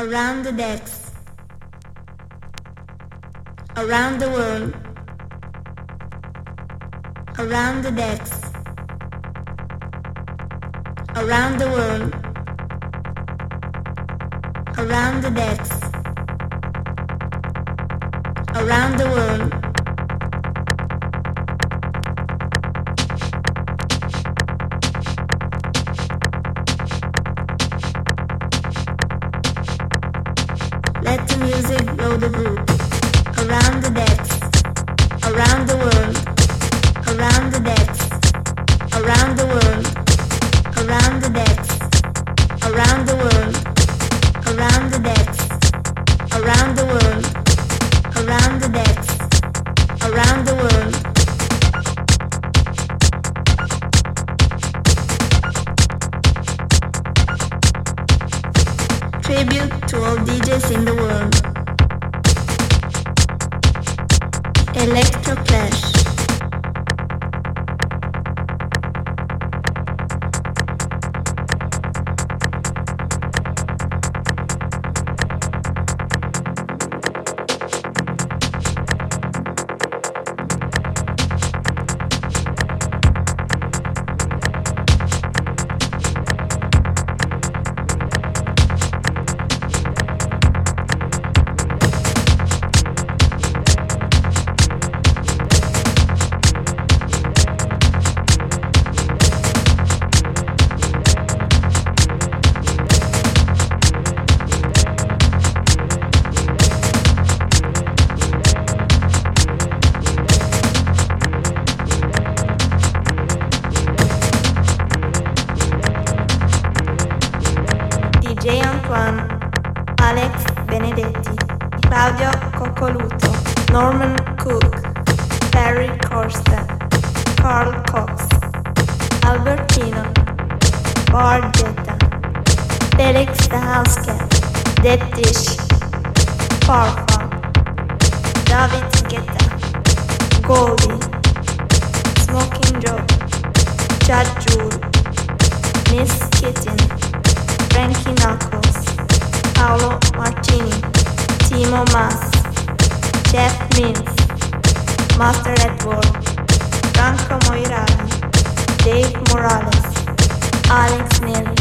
around the decks, around the world, around the decks, around the world, around the decks, around the world. Carl Cox, Albertino, Bar Jetta, Felix da Housecat, Dead David Guetta, Goldie, Smokin Jo, Chad Jewel, Miss Kittin, Frankie Knuckles, Paolo Martini, Timo Maas, Jeff Mintz, Master Work, Franco Moiraghi, Dave Morales, Alex Neri,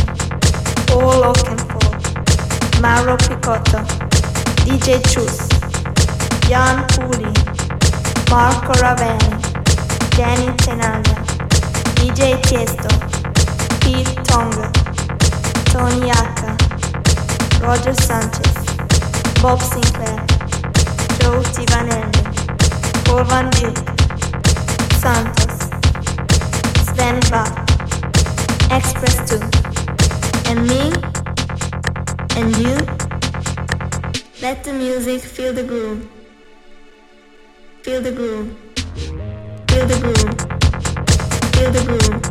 Paul Oakenfold, Mauro Picotto, DJ Chus, Jan Puli, Marco Ravelli, Danny Tenaglia, DJ Tiesto, Pete Tonga, Tony Aka, Roger Sanchez, Bob Sinclar, Joe T Vannelli, Paul Van Dyk, Santos, Sven Väth, Express 2, and me, and you. Let the music feel the groove. Feel the groove. Feel the groove. Feel the groove.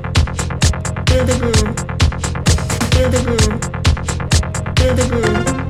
Feel the groove. Feel the groove. Feel the groove.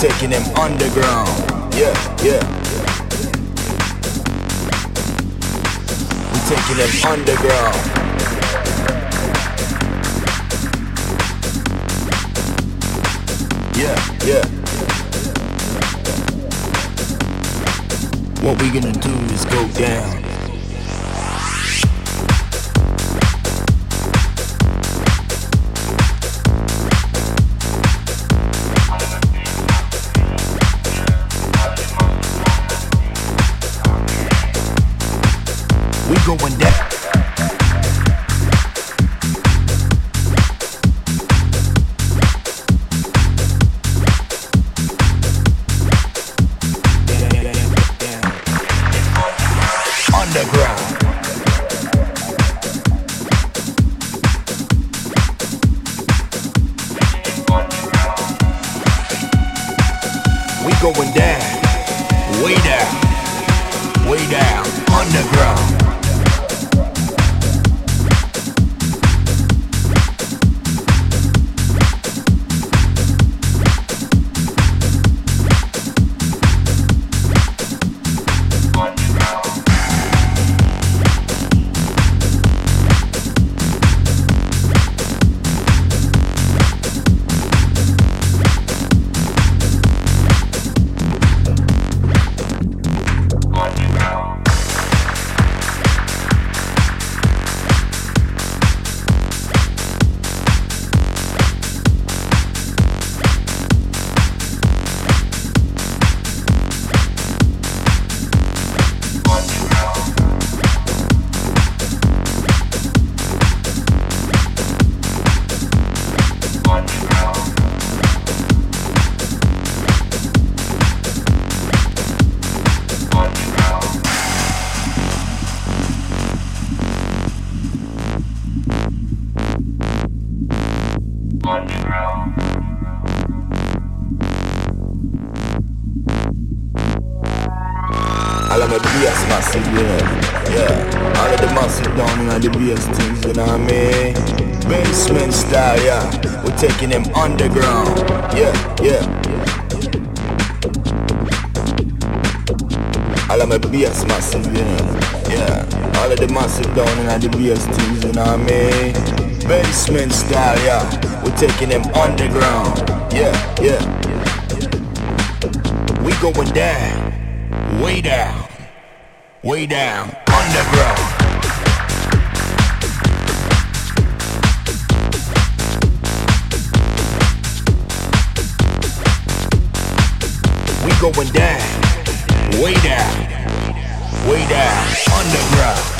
Taking them underground. Yeah, yeah. We're taking them underground. Yeah, yeah. What we gonna do is go down. Going down. Basement style, yeah. Yeah. All of the Master Dawn and the BS Teams and I'm a Basement Styler, we're taking them underground, yeah, yeah. Yeah. I'm a BS massive, yeah, yeah. All of the massive down and I the BS teams in army. Basement style, yeah. We're taking them underground, yeah, yeah, We going down, way down, way down, underground. We going down, way down, way down, underground.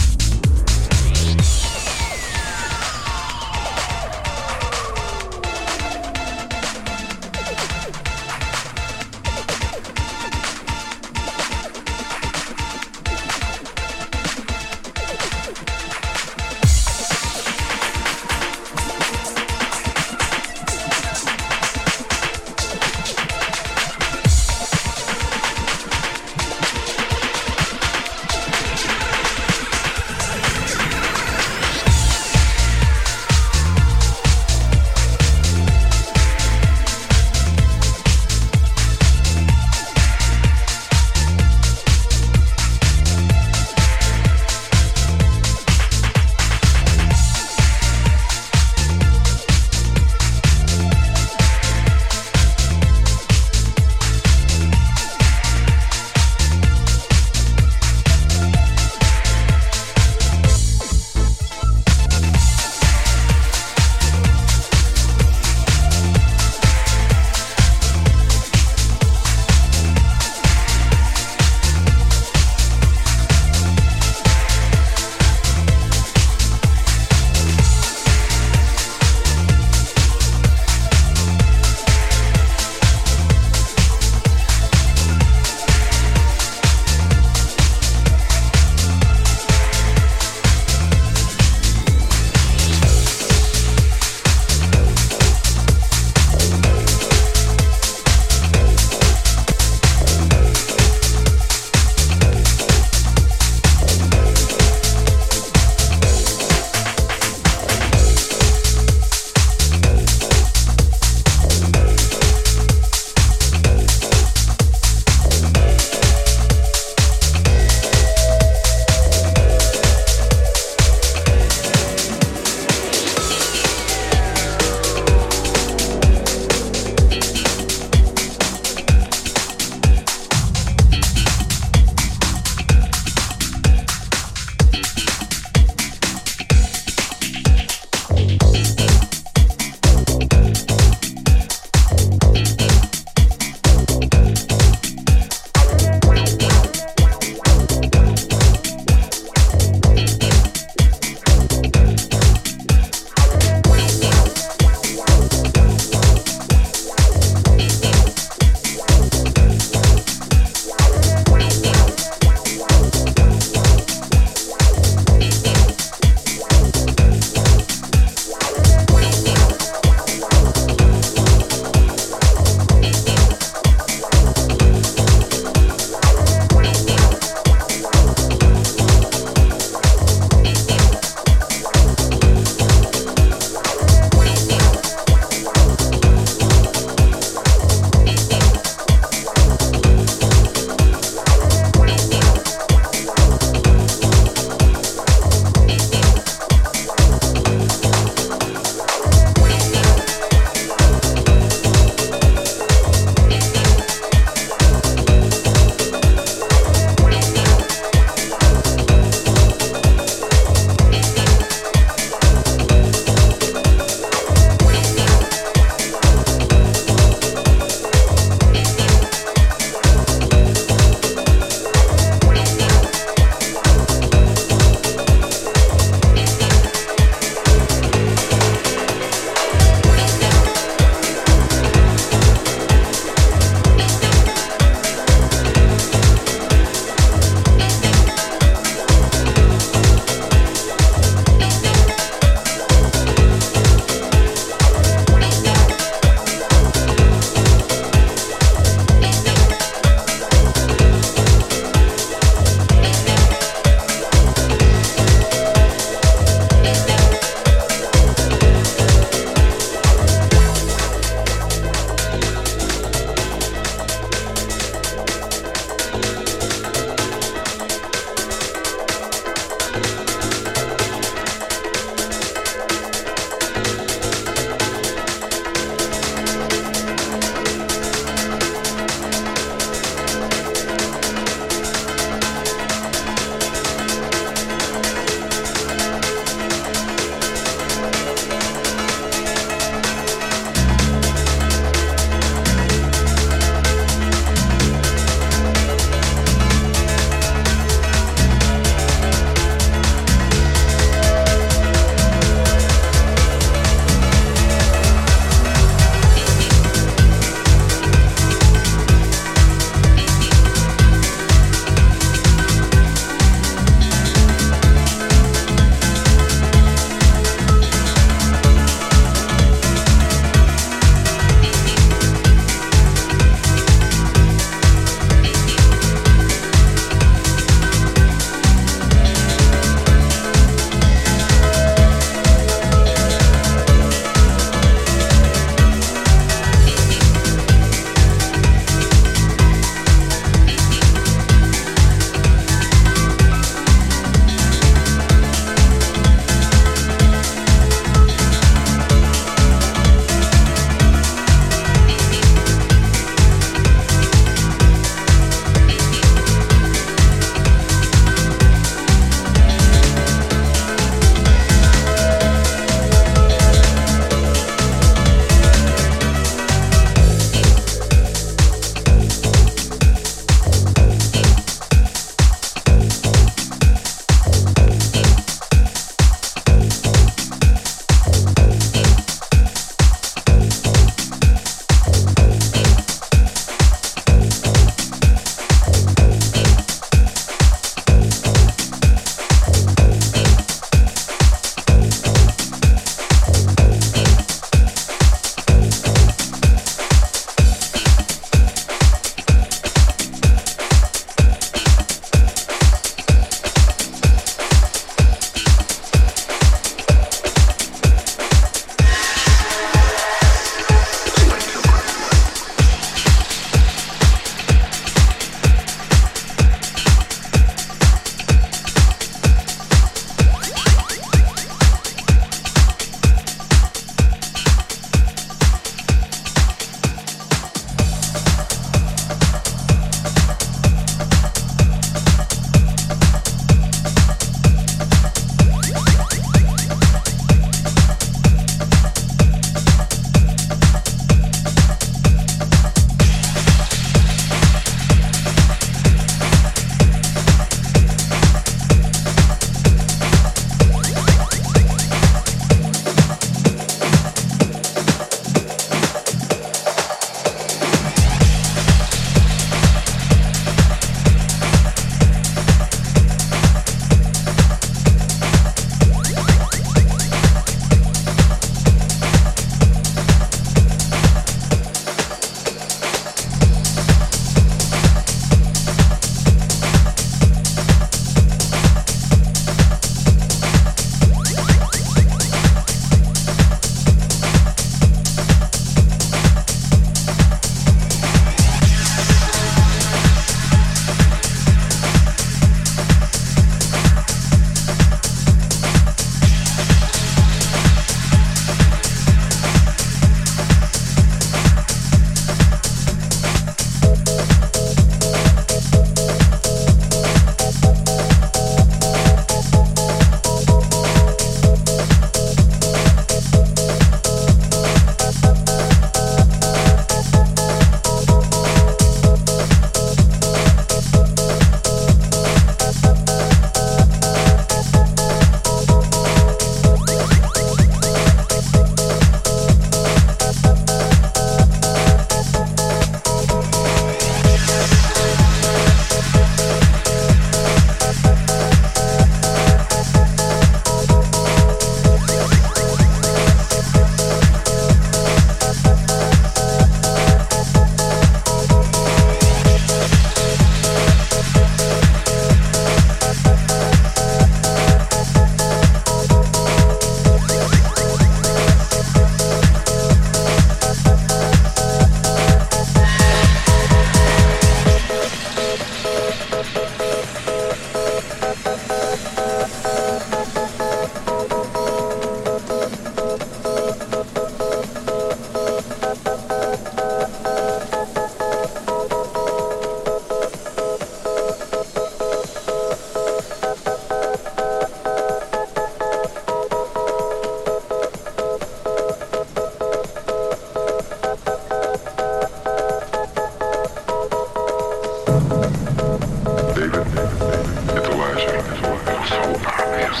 Obvious.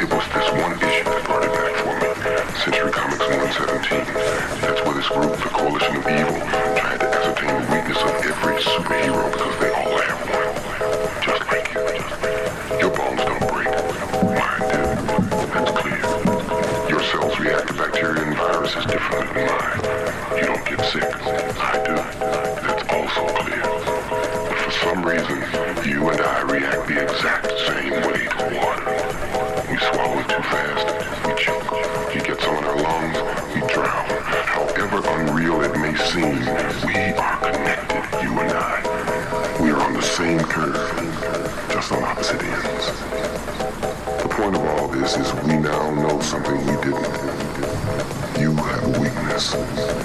It was this one issue that brought it back for me. Century Comics 117. That's where this group, the Coalition of Evil, tried to ascertain the weakness of every superhero because they all have one. Just like you. Your bones don't break. Mine do. That's clear. Your cells react to bacteria and viruses differently than mine. You don't get sick. I do. That's also clear. But for some reason, you and I react the exact same way to water. Swallow it too fast, we choke. You get some in our lungs, we drown. However unreal it may seem, we are connected, you and I. We are on the same curve, just on opposite ends. The point of all this is we now know something we didn't. You have a weakness.